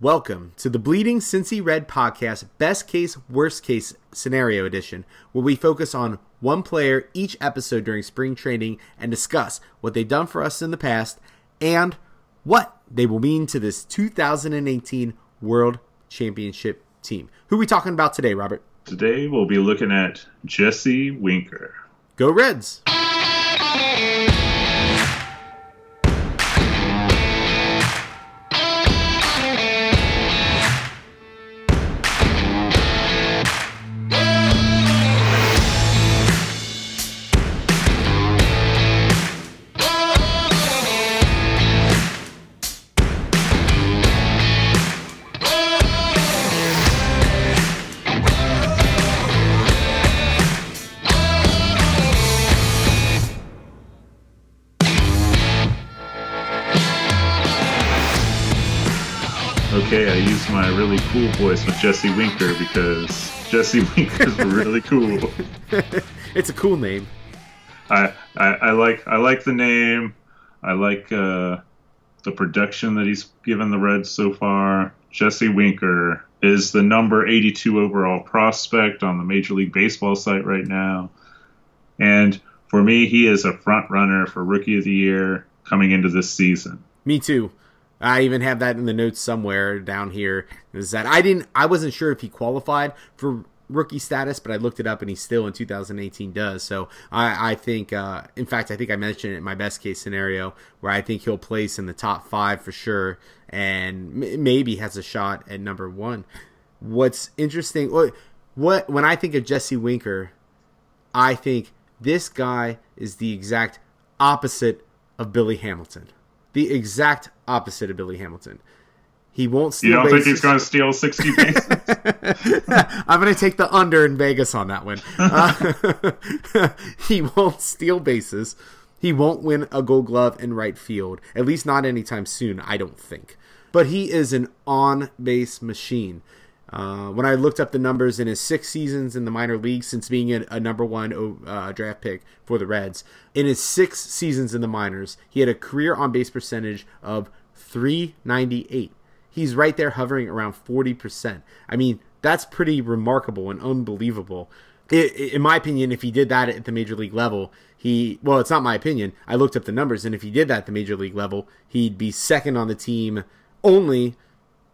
Welcome to the Bleeding Cincy Red podcast, best case, worst case scenario edition, where we focus on one player each episode during spring training and discuss what they've done for us in the past and what they will mean to this 2018 World Championship team. Who are we talking about today, Robert? Today we'll be looking at Jesse Winker. Go Reds! Okay, I used my really cool voice with Jesse Winker because Jesse Winker is really cool. it's a cool name. I, I, I like I like the name. I like uh, the production that he's given the Reds so far. Jesse Winker is the number 82 overall prospect on the Major League Baseball site right now, and for me, he is a front runner for Rookie of the Year coming into this season. Me too. I even have that in the notes somewhere down here. Is that I didn't I wasn't sure if he qualified for rookie status, but I looked it up and he still in 2018 does. So I, I think, uh, in fact, I think I mentioned it in my best case scenario where I think he'll place in the top five for sure and m- maybe has a shot at number one. What's interesting, what, what when I think of Jesse Winker, I think this guy is the exact opposite of Billy Hamilton. The exact opposite of Billy Hamilton. He won't steal. You don't bases. think he's going to steal 60 bases? I'm going to take the under in Vegas on that one. Uh, he won't steal bases. He won't win a gold glove in right field, at least not anytime soon, I don't think. But he is an on base machine. Uh, when I looked up the numbers in his six seasons in the minor leagues since being a, a number one uh, draft pick for the Reds, in his six seasons in the minors, he had a career on base percentage of 398 he's right there hovering around 40%. I mean, that's pretty remarkable and unbelievable. It, in my opinion, if he did that at the major league level, he, well, it's not my opinion. I looked up the numbers, and if he did that at the major league level, he'd be second on the team only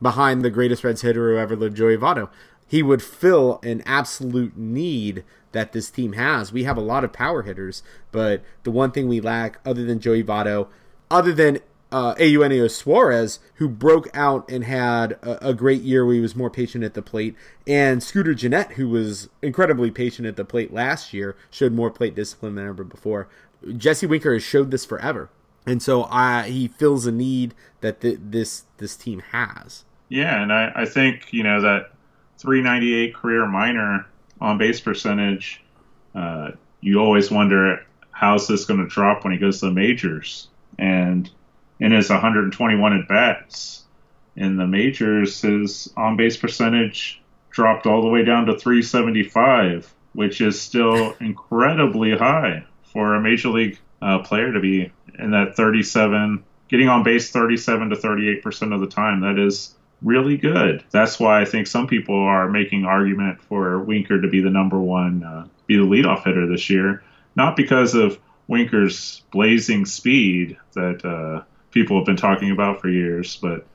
behind the greatest Reds hitter who ever lived, Joey Votto. He would fill an absolute need that this team has. We have a lot of power hitters, but the one thing we lack, other than Joey Votto, other than uh, Suarez, who broke out and had a, a, great year where he was more patient at the plate, and Scooter Gennett, who was incredibly patient at the plate last year, showed more plate discipline than ever before. Jesse Winker has showed this forever, and so uh, he fills a need that th- this this team has. Yeah, and I, I think you know that 398 career minor on base percentage. Uh, you always wonder how's this going to drop when he goes to the majors, and in his 121 at bats in the majors, his on base percentage dropped all the way down to 375, which is still incredibly high for a major league uh, player to be in that 37, getting on base 37 to 38 percent of the time. That is really good. That's why I think some people are making argument for Winker to be the number one, uh, be the leadoff hitter this year, not because of Winker's blazing speed that. Uh, people have been talking about for years, but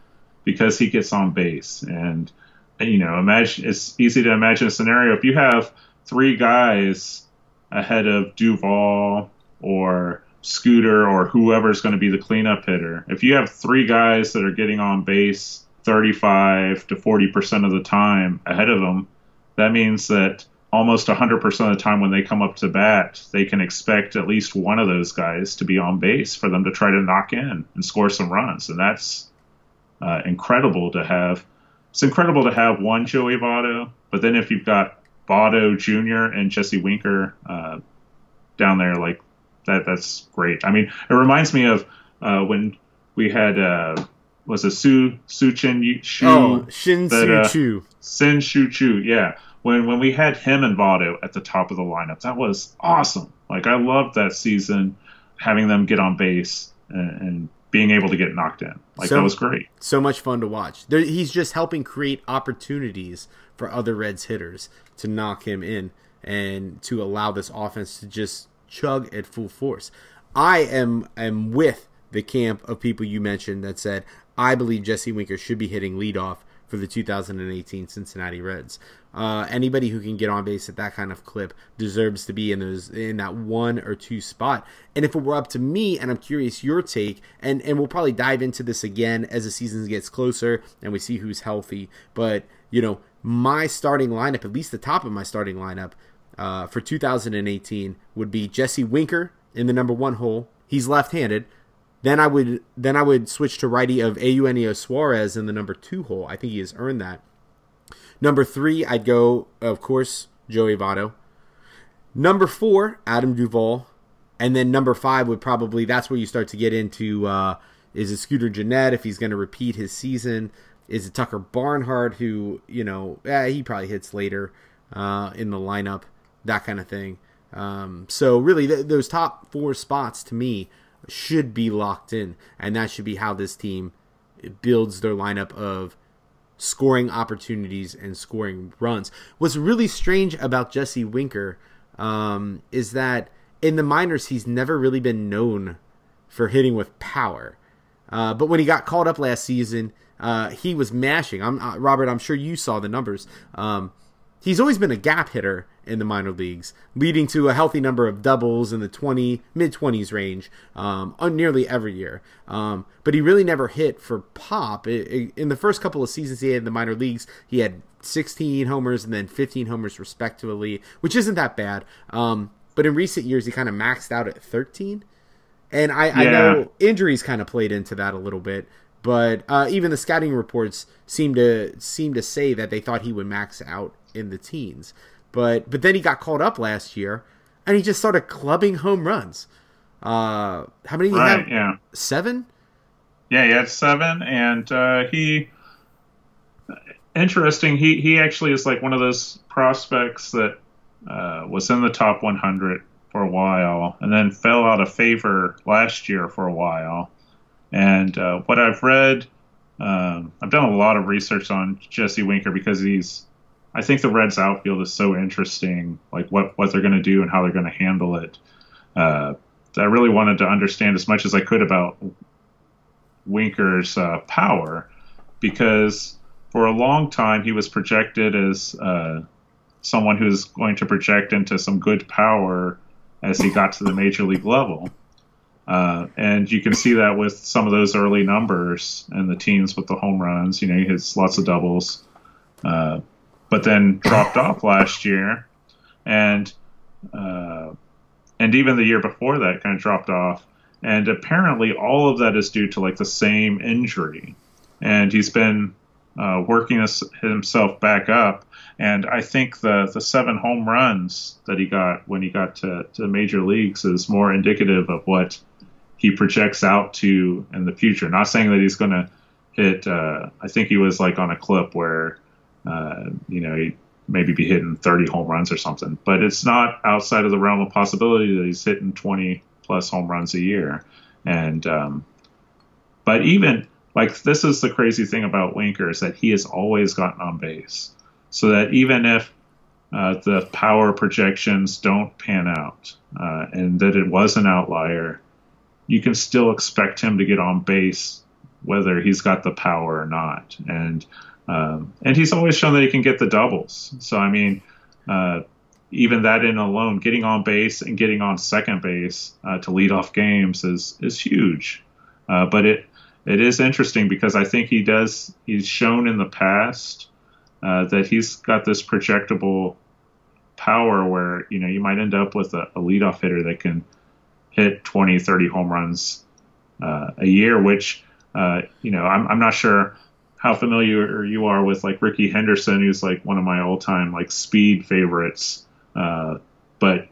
because he gets on base and you know, imagine it's easy to imagine a scenario if you have three guys ahead of Duvall or Scooter or whoever's going to be the cleanup hitter. If you have three guys that are getting on base 35 to 40% of the time ahead of them, that means that almost 100% of the time when they come up to bat, they can expect at least one of those guys to be on base for them to try to knock in and score some runs. And that's uh, incredible to have. It's incredible to have one Joey Votto, but then if you've got Votto Jr. and Jesse Winker uh, down there, like that, that's great. I mean, it reminds me of uh, when we had uh, was a Su Su Chin Shu. Oh, Shin Su uh, Chu. Sin Shu Chu, yeah when when we had him and Votto at the top of the lineup, that was awesome. Like I loved that season, having them get on base and, and being able to get knocked in. Like so, that was great. So much fun to watch. There, he's just helping create opportunities for other Reds hitters to knock him in and to allow this offense to just chug at full force. I am am with the camp of people you mentioned that said I believe Jesse Winker should be hitting leadoff for the 2018 Cincinnati Reds. Uh, anybody who can get on base at that kind of clip deserves to be in those in that one or two spot. And if it were up to me, and I'm curious your take, and and we'll probably dive into this again as the season gets closer and we see who's healthy. But you know, my starting lineup, at least the top of my starting lineup uh, for 2018, would be Jesse Winker in the number one hole. He's left-handed. Then I would then I would switch to righty of Eugenio Suarez in the number two hole. I think he has earned that. Number three, I'd go, of course, Joey Votto. Number four, Adam Duvall. And then number five would probably, that's where you start to get into uh, is it Scooter Gennett if he's going to repeat his season? Is it Tucker Barnhart who, you know, eh, he probably hits later uh, in the lineup, that kind of thing. Um, so really, th- those top four spots to me should be locked in, and that should be how this team builds their lineup of scoring opportunities and scoring runs. What's really strange about Jesse Winker um, is that in the minors, he's never really been known for hitting with power. Uh, but when he got called up last season, uh, he was mashing. I'm uh, Robert. I'm sure you saw the numbers. Um, he's always been a gap hitter in the minor leagues, leading to a healthy number of doubles in the 20 mid 20s range um, nearly every year. Um, but he really never hit for pop. It, it, in the first couple of seasons he had in the minor leagues, he had 16 homers and then 15 homers respectively, which isn't that bad. Um, but in recent years, he kind of maxed out at 13. And I, yeah. I know injuries kind of played into that a little bit. But uh, even the scouting reports seem to seem to say that they thought he would max out in the teens. But but then he got called up last year, and he just started clubbing home runs. Uh, how many? Right, yeah, seven. Yeah, he had seven, and uh, he interesting. He he actually is like one of those prospects that uh, was in the top 100 for a while, and then fell out of favor last year for a while. And uh, what I've read, um, I've done a lot of research on Jesse Winker because he's I think the Reds outfield is so interesting, like what what they're going to do and how they're going to handle it. Uh, I really wanted to understand as much as I could about Winker's uh, power, because for a long time he was projected as uh, someone who's going to project into some good power as he got to the major league level. Uh, and you can see that with some of those early numbers and the teams with the home runs. You know, he hits lots of doubles. Uh, but then dropped off last year, and uh, and even the year before that kind of dropped off. And apparently, all of that is due to like the same injury, and he's been uh, working his, himself back up. And I think the the seven home runs that he got when he got to, to major leagues is more indicative of what he projects out to in the future. Not saying that he's going to hit. Uh, I think he was like on a clip where uh, you know, he maybe be hitting 30 home runs or something. But it's not outside of the realm of possibility that he's hitting 20 plus home runs a year. And um, but even like this is the crazy thing about Winker is that he has always gotten on base, so that even if uh, the power projections don't pan out uh, and that it was an outlier, you can still expect him to get on base whether he's got the power or not. And um, and he's always shown that he can get the doubles. So, I mean, uh, even that in alone, getting on base and getting on second base uh, to lead off games is is huge. Uh, but it it is interesting because I think he does. He's shown in the past uh, that he's got this projectable power where you know you might end up with a, a leadoff hitter that can hit 20, 30 home runs uh, a year, which uh, you know I'm, I'm not sure how familiar you are with like Rickey Henderson, who's like one of my all-time like speed favorites. Uh, but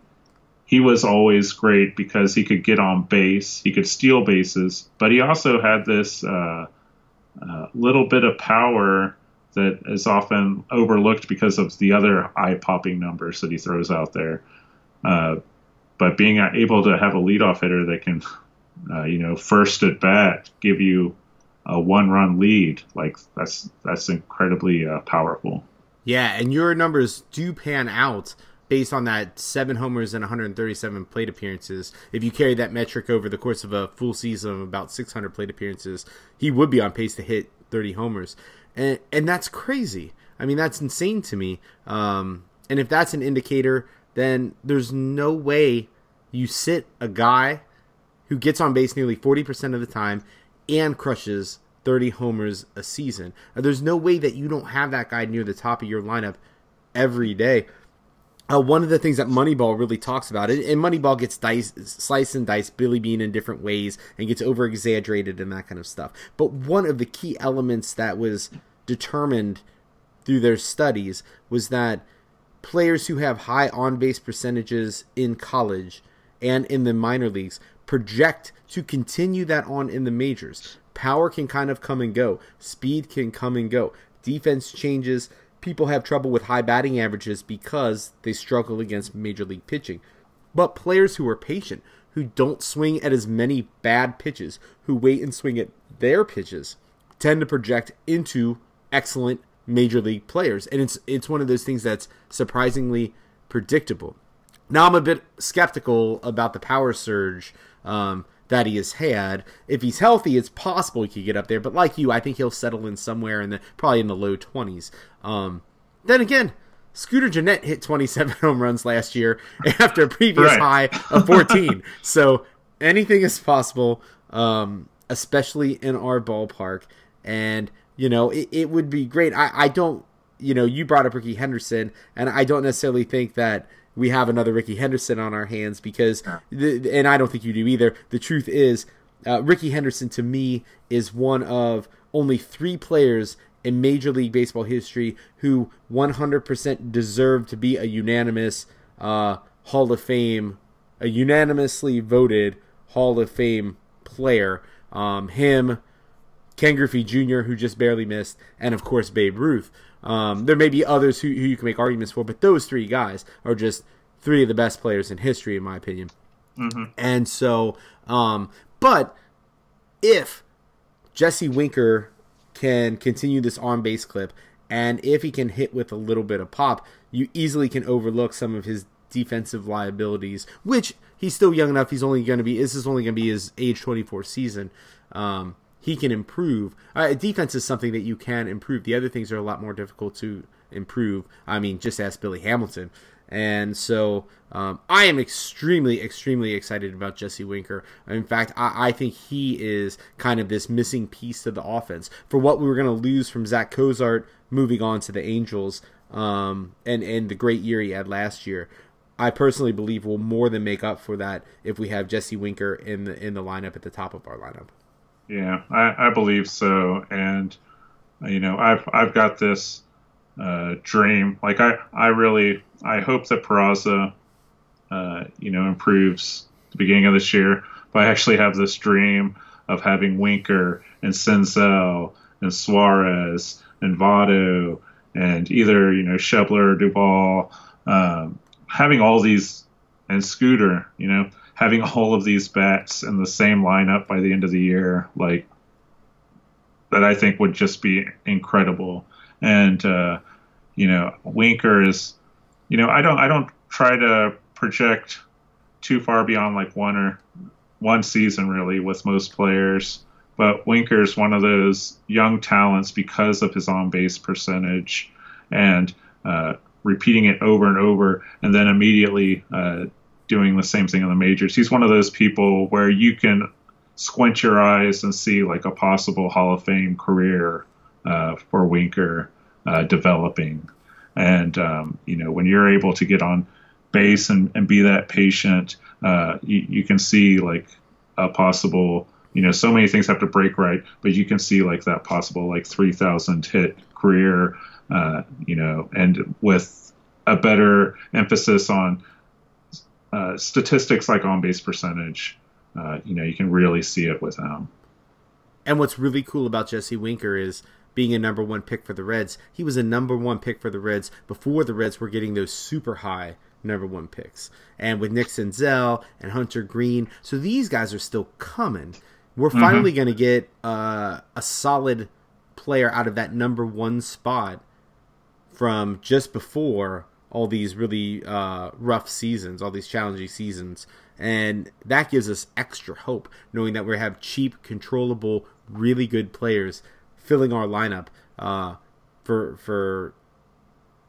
he was always great because he could get on base, he could steal bases, but he also had this uh, uh, little bit of power that is often overlooked because of the other eye-popping numbers that he throws out there. But being able to have a leadoff hitter that can uh, you know, first at bat, give you a one run lead. Like that's that's incredibly uh, powerful. Yeah, and your numbers do pan out based on that seven homers and 137 plate appearances. If you carry that metric over the course of a full season of about 600 plate appearances, he would be on pace to hit 30 homers, and and that's crazy. I mean, that's insane to me. Um, and if that's an indicator, then there's no way you sit a guy who gets on base nearly 40% of the time and crushes 30 homers a season. There's no way that you don't have that guy near the top of your lineup every day. Uh, one of the things that Moneyball really talks about, and Moneyball gets dice, slice and diced, Billy Beane in different ways and gets over exaggerated and that kind of stuff. But one of the key elements that was determined through their studies was that players who have high on base percentages in college and in the minor leagues project to continue that on in the majors. Power can kind of come and go, speed can come and go, defense changes. People have trouble with high batting averages because they struggle against major league pitching. But players who are patient, who don't swing at as many bad pitches, who wait and swing at their pitches, tend to project into excellent major league players. And it's it's one of those things that's surprisingly predictable. Now I'm a bit skeptical about the power surge um, that he has had. If he's healthy, it's possible he could get up there. But like you, I think he'll settle in somewhere in the probably in the low twenties. Um, then again, Scooter Gennett hit 27 home runs last year after a previous right. high of 14. so anything is possible, um, especially in our ballpark. And you know, it, it would be great. I, I don't, you know, you brought up Rickey Henderson, and I don't necessarily think that we have another Rickey Henderson on our hands because, the, and I don't think you do either. The truth is, uh, Rickey Henderson to me is one of only three players in Major League Baseball history who 100% deserve to be a unanimous uh, Hall of Fame, a unanimously voted Hall of Fame player. Um, him, Ken Griffey Jr., who just barely missed, and of course Babe Ruth. Um, there may be others who, who you can make arguments for, but those three guys are just three of the best players in history, in my opinion. Mm-hmm. And so, um, but if Jesse Winker can continue this on base clip, and if he can hit with a little bit of pop, you easily can overlook some of his defensive liabilities, which he's still young enough. He's only going to be, this is only going to be his age 24 season. Um, he can improve. Uh, defense is something that you can improve. The other things are a lot more difficult to improve. I mean, just ask Billy Hamilton. And so um, I am extremely, extremely excited about Jesse Winker. In fact, I, I, think he is kind of this missing piece to the offense. For what we were going to lose from Zach Cozart moving on to the Angels um, and, and the great year he had last year, I personally believe will more than make up for that if we have Jesse Winker in the in the lineup at the top of our lineup. Yeah, I, I believe so, and you know, I've I've got this uh, dream. Like I, I really, I hope that Peraza, uh, you know, improves the beginning of this year. But I actually have this dream of having Winker and Senzel and Suarez and Votto and either you know Schebler or Duvall, um, having all these and Scooter, you know, having all of these bats in the same lineup by the end of the year, like that, I think would just be incredible. And uh, you know, Winker is, you know, I don't, I don't try to project too far beyond like one or one season really with most players. But Winker is one of those young talents because of his on base percentage and uh, repeating it over and over, and then immediately uh, doing the same thing in the majors. He's one of those people where you can squint your eyes and see like a possible Hall of Fame career uh, for Winker uh, developing. And um, you know when you're able to get on base and, and be that patient, uh, you, you can see like a possible. You know, so many things have to break right, but you can see like that possible like 3,000 hit career. Uh, you know, and with a better emphasis on uh, statistics like on base percentage, uh, you know, you can really see it with him. And what's really cool about Jesse Winker is being a number one pick for the Reds. He was a number one pick for the Reds before the Reds were getting those super high number one picks. And with Nick Senzel and Hunter Greene, so these guys are still coming. We're mm-hmm. finally going to get uh, a solid player out of that number one spot from just before all these really uh, rough seasons, all these challenging seasons. And that gives us extra hope, knowing that we have cheap, controllable, really good players filling our lineup uh, for for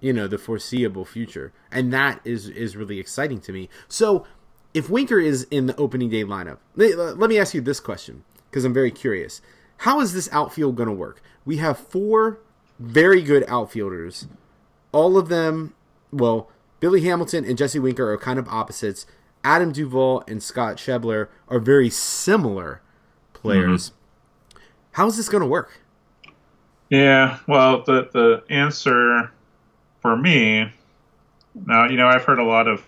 you know the foreseeable future, and that is is really exciting to me. So, if Winker is in the opening day lineup, let me ask you this question because I'm very curious. How is this outfield going to work? We have four very good outfielders, all of them. Well, Billy Hamilton and Jesse Winker are kind of opposites. Adam Duvall and Scott Schebler are very similar players. Mm-hmm. How's this going to work? Yeah, well, the the answer for me now, you know, I've heard a lot of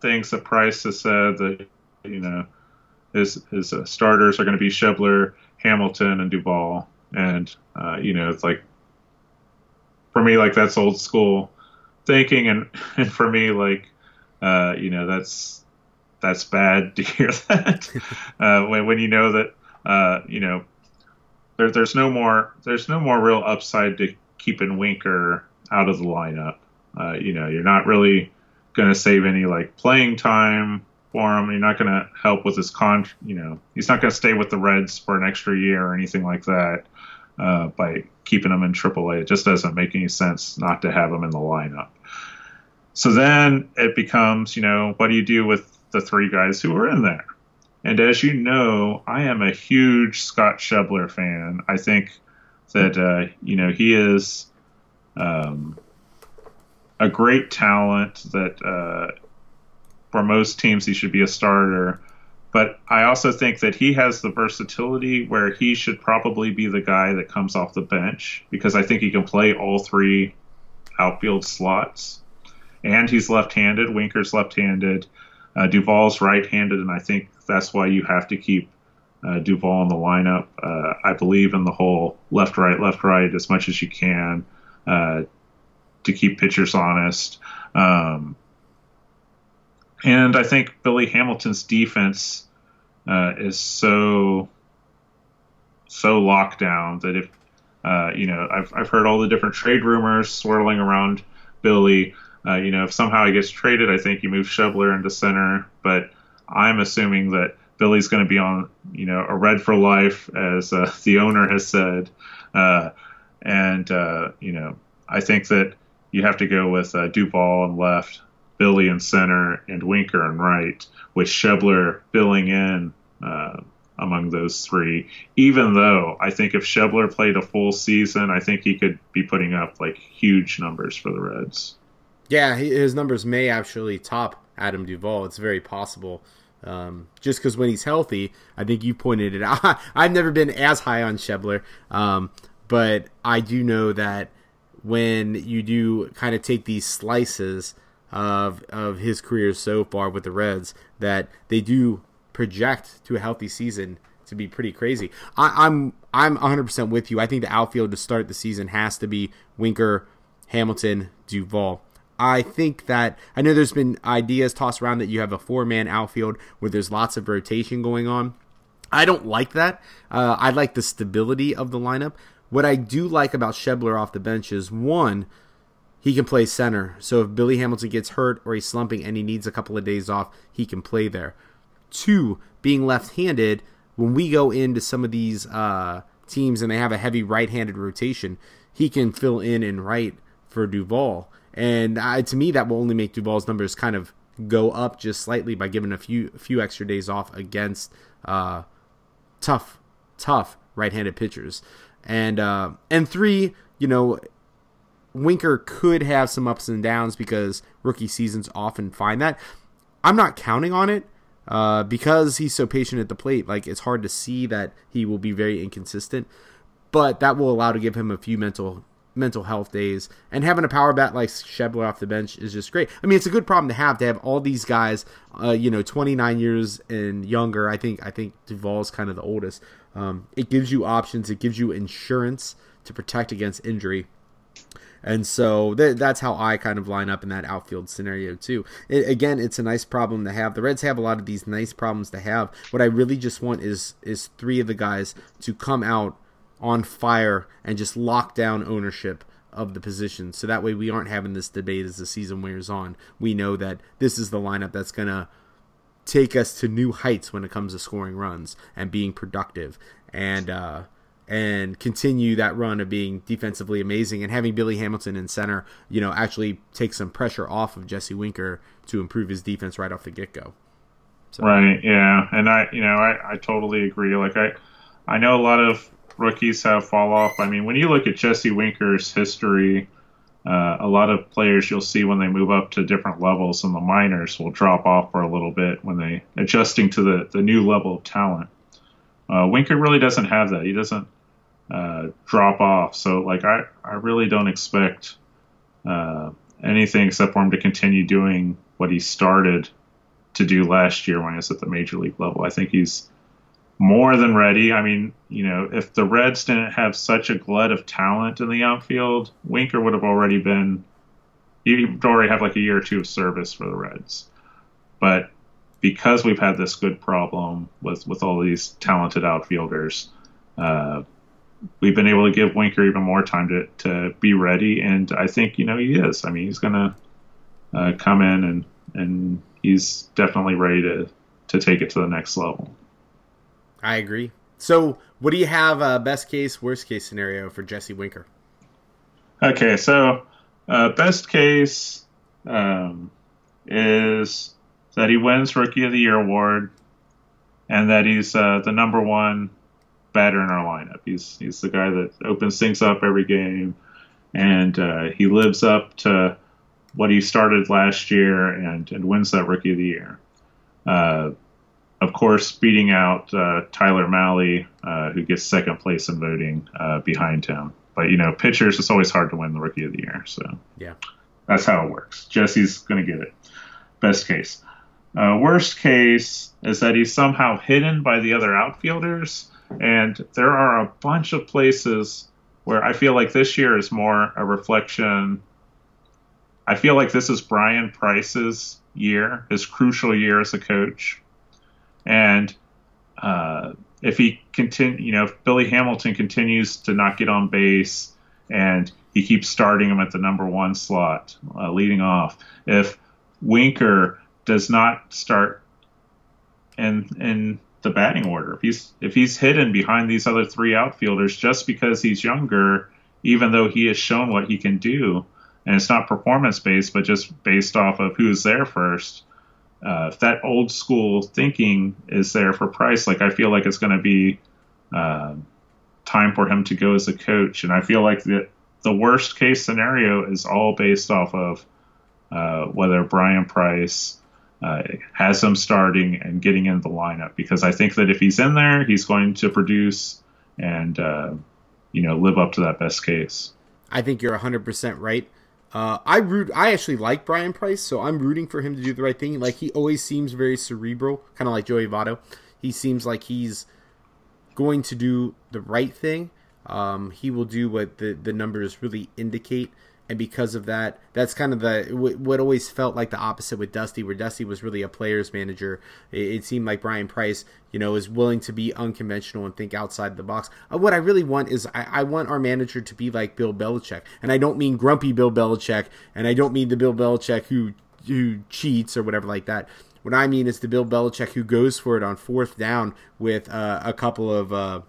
things that Price has said that you know his his uh, starters are going to be Schebler, Hamilton, and Duvall, and uh, you know, it's like for me, like that's old school thinking, and and for me, like uh, you know, that's that's bad to hear that uh, when when you know that uh, you know there, there's no more there's no more real upside to keeping Winker out of the lineup. Uh, you know, you're not really going to save any like playing time for him. You're not going to help with his con. You know, he's not going to stay with the Reds for an extra year or anything like that uh, by keeping him in AAA. It just doesn't make any sense not to have him in the lineup. So then it becomes, you know, what do you do with the three guys who are in there? And as you know, I am a huge Scott Schebler fan. I think that uh, you know he is um, a great talent. That uh, for most teams he should be a starter. But I also think that he has the versatility where he should probably be the guy that comes off the bench because I think he can play all three outfield slots. And he's left-handed. Winker's left-handed. Uh, Duvall's right-handed, and I think that's why you have to keep uh, Duvall in the lineup. Uh, I believe in the whole left, right, left, right as much as you can uh, to keep pitchers honest. Um, and I think Billy Hamilton's defense uh, is so so locked down that if uh, you know, I've I've heard all the different trade rumors swirling around Billy. Uh, you know, if somehow he gets traded, I think you move Schebler into center. But I'm assuming that Billy's going to be on, you know, a red for life, as uh, the owner has said. Uh, and, uh, you know, I think that you have to go with uh, Duvall and left, Billy in center, and Winker and right, with Schebler filling in uh, among those three. Even though I think if Schebler played a full season, I think he could be putting up like huge numbers for the Reds. Yeah, his numbers may actually top Adam Duvall. It's very possible. Um, just because when he's healthy, I think you pointed it out. I've never been as high on Schebler, um, but I do know that when you do kind of take these slices of of his career so far with the Reds, that they do project to a healthy season to be pretty crazy. I, I'm I'm 100% with you. I think the outfield to start the season has to be Winker, Hamilton, Duvall. I think that I know there's been ideas tossed around that you have a four man outfield where there's lots of rotation going on. I don't like that. Uh, I like the stability of the lineup. What I do like about Schebler off the bench is one, he can play center. So if Billy Hamilton gets hurt or he's slumping and he needs a couple of days off, he can play there. Two, being left handed, when we go into some of these uh, teams and they have a heavy right handed rotation, he can fill in and right for Duvall. And uh, to me, that will only make Duvall's numbers kind of go up just slightly by giving a few a few extra days off against uh, tough, tough right-handed pitchers. And uh, and three, you know, Winker could have some ups and downs because rookie seasons often find that. I'm not counting on it uh, because he's so patient at the plate. Like it's hard to see that he will be very inconsistent, but that will allow to give him a few mental mental health days. And having a power bat like Schebler off the bench is just great. I mean, it's a good problem to have to have all these guys, uh, you know, 29 years and younger. I think I think Duvall's kind of the oldest. Um, it gives you options. It gives you insurance to protect against injury. And so th- that's how I kind of line up in that outfield scenario too. It, again, it's a nice problem to have. The Reds have a lot of these nice problems to have. What I really just want is is three of the guys to come out on fire and just lock down ownership of the position. So that way we aren't having this debate as the season wears on. We know that this is the lineup that's going to take us to new heights when it comes to scoring runs and being productive and uh, and continue that run of being defensively amazing and having Billy Hamilton in center, you know, actually take some pressure off of Jesse Winker to improve his defense right off the get go. So. Right. Yeah. And I, you know, I, I totally agree. Like I, I know a lot of rookies have fall off. I mean, when you look at Jesse Winker's history, uh, a lot of players you'll see when they move up to different levels in the minors will drop off for a little bit when they adjusting to the, the new level of talent. Uh, Winker really doesn't have that. He doesn't uh, drop off. So like I, I really don't expect uh, anything except for him to continue doing what he started to do last year when he was at the major league level. I think he's more than ready. I mean, you know, if the Reds didn't have such a glut of talent in the outfield, Winker would have already been. Would already have like a year or two of service for the Reds, but because we've had this good problem with with all these talented outfielders, uh, we've been able to give Winker even more time to to be ready, and I think you know he is. I mean, he's gonna uh, come in and and he's definitely ready to to take it to the next level. I agree. So, what do you have uh, best case, worst case scenario for Jesse Winker? Okay, so uh, best case um, is that he wins Rookie of the Year award, and that he's uh, the number one batter in our lineup. He's he's the guy that opens things up every game, and uh, he lives up to what he started last year and, and wins that Rookie of the Year. Uh, of course, beating out uh, Tyler Mahle, uh, who gets second place in voting uh, behind him. But you know, pitchers, it's always hard to win the Rookie of the Year. So yeah, that's how it works. Jesse's going to get it. Best case. Uh, worst case is that he's somehow hidden by the other outfielders, and there are a bunch of places where I feel like this year is more a reflection. I feel like this is Bryan Price's year, his crucial year as a coach and uh, if he continue, you know, if Billy Hamilton continues to not get on base and he keeps starting him at the number one slot, uh, leading off, if Winker does not start and in the batting order, if he's if he's hidden behind these other three outfielders just because he's younger, even though he has shown what he can do, and it's not performance based, but just based off of who's there first uh, if that old school thinking is there for Price, like I feel like it's going to be uh, time for him to go as a coach, and I feel like the the worst case scenario is all based off of uh, whether Bryan Price uh, has him starting and getting in the lineup, because I think that if he's in there, he's going to produce and uh, you know live up to that best case. I think you're 100% right. Uh, I root. I actually like Bryan Price, so I'm rooting for him to do the right thing. Like he always seems very cerebral, kind of like Joey Votto. He seems like he's going to do the right thing. Um, he will do what the the numbers really indicate and because of that, that's kind of the what always felt like the opposite with Dusty, where Dusty was really a player's manager. It, seemed like Bryan Price, you know, is willing to be unconventional and think outside the box. Uh, what I really want is I, I, want our manager to be like Bill Belichick, and I don't mean grumpy Bill Belichick, and I don't mean the Bill Belichick who who cheats or whatever like that. What I mean is the Bill Belichick who goes for it on fourth down with uh, a couple of. Uh,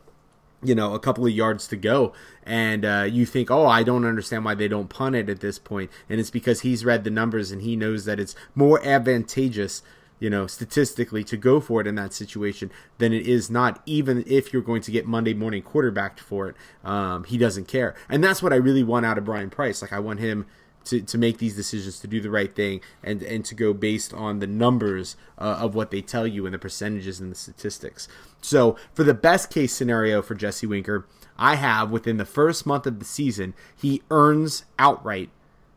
you know, a couple of yards to go, and uh, you think, oh, I don't understand why they don't punt it at this point, and it's because he's read the numbers and he knows that it's more advantageous, you know, statistically to go for it in that situation than it is not, even if you're going to get Monday morning quarterbacked for it. Um, he doesn't care, and that's what I really want out of Bryan Price. Like I want him to, to make these decisions, to do the right thing, and, and to go based on the numbers uh, of what they tell you and the percentages and the statistics. So, for the best case scenario for Jesse Winker, I have within the first month of the season, he earns outright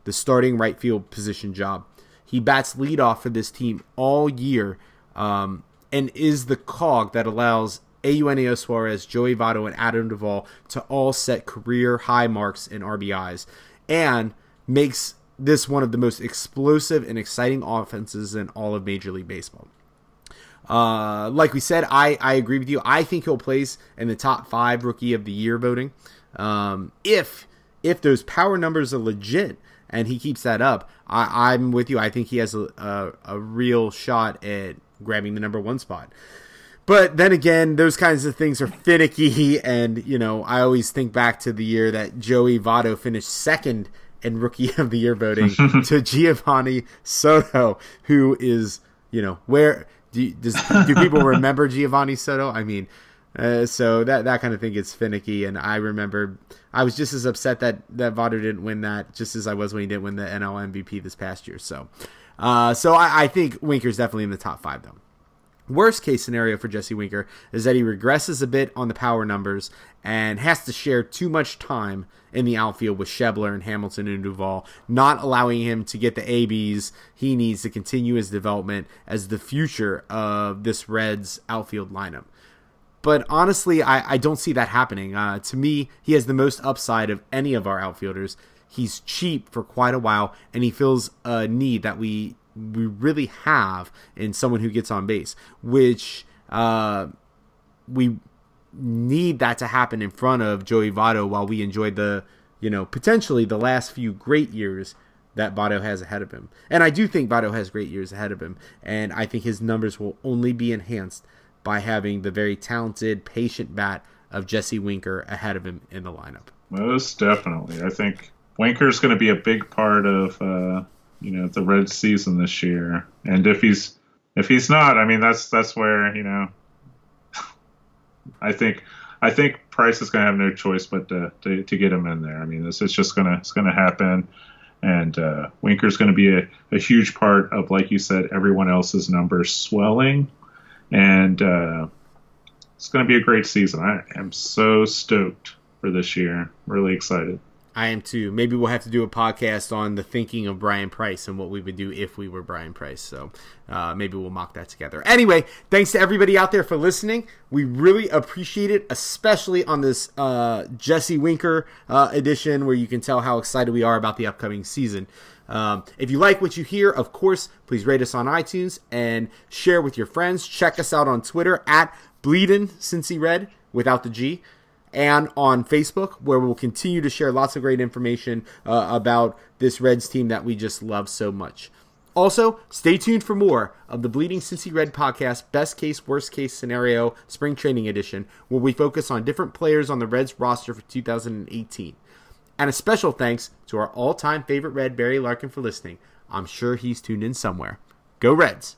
the starting right field position job. He bats leadoff for this team all year um, and is the cog that allows Eugenio Suarez, Joey Votto, and Adam Duvall to all set career high marks in RBIs and makes this one of the most explosive and exciting offenses in all of Major League Baseball. Uh, like we said, I, I agree with you. I think he'll place in the top five rookie of the year voting. Um, if if those power numbers are legit and he keeps that up, I, I'm with you. I think he has a, a, a real shot at grabbing the number one spot. But then again, those kinds of things are finicky, and you know, I always think back to the year that Joey Votto finished second in Rookie of the Year voting to Geovany Soto, who is you know where do does, do people remember Geovany Soto? I mean, uh, so that that kind of thing gets finicky, and I remember I was just as upset that that Votto didn't win that, just as I was when he didn't win the NL MVP this past year. So, uh, so I, I think Winker's definitely in the top five though. Worst case scenario for Jesse Winker is that he regresses a bit on the power numbers and has to share too much time in the outfield with Schebler and Hamilton and Duvall, not allowing him to get the ABs he needs to continue his development as the future of this Reds outfield lineup. But honestly, I, I don't see that happening. Uh, to me, he has the most upside of any of our outfielders. He's cheap for quite a while, and he fills a need that we we really have in someone who gets on base, which uh, we need that to happen in front of Joey Votto while we enjoy the, you know, potentially the last few great years that Votto has ahead of him. And I do think Votto has great years ahead of him, and I think his numbers will only be enhanced by having the very talented, patient bat of Jesse Winker ahead of him in the lineup. Most definitely. I think Winker's going to be a big part of uh, you know the Red season this year. And if he's if he's not, I mean that's that's where you know I think I think Price is going to have no choice but to, to, to get him in there. I mean this is just gonna it's gonna happen. And uh, Winker's going to be a, a huge part of, like you said, everyone else's numbers swelling, and uh, it's going to be a great season. I am so stoked for this year. Really excited. I am too. Maybe we'll have to do a podcast on the thinking of Bryan Price and what we would do if we were Bryan Price. So uh, maybe we'll mock that together. Anyway, thanks to everybody out there for listening. We really appreciate it, especially on this uh, Jesse Winker uh, edition where you can tell how excited we are about the upcoming season. Um, if you like what you hear, of course, please rate us on iTunes and share with your friends. Check us out on Twitter at Bleedin' Cincy Red without the G and on Facebook, where we'll continue to share lots of great information uh, about this Reds team that we just love so much. Also, stay tuned for more of the Bleeding Cincy Red podcast, Best Case, Worst Case Scenario Spring Training Edition, where we focus on different players on the Reds roster for 2018. And a special thanks to our all time favorite Red, Barry Larkin, for listening. I'm sure he's tuned in somewhere. Go Reds!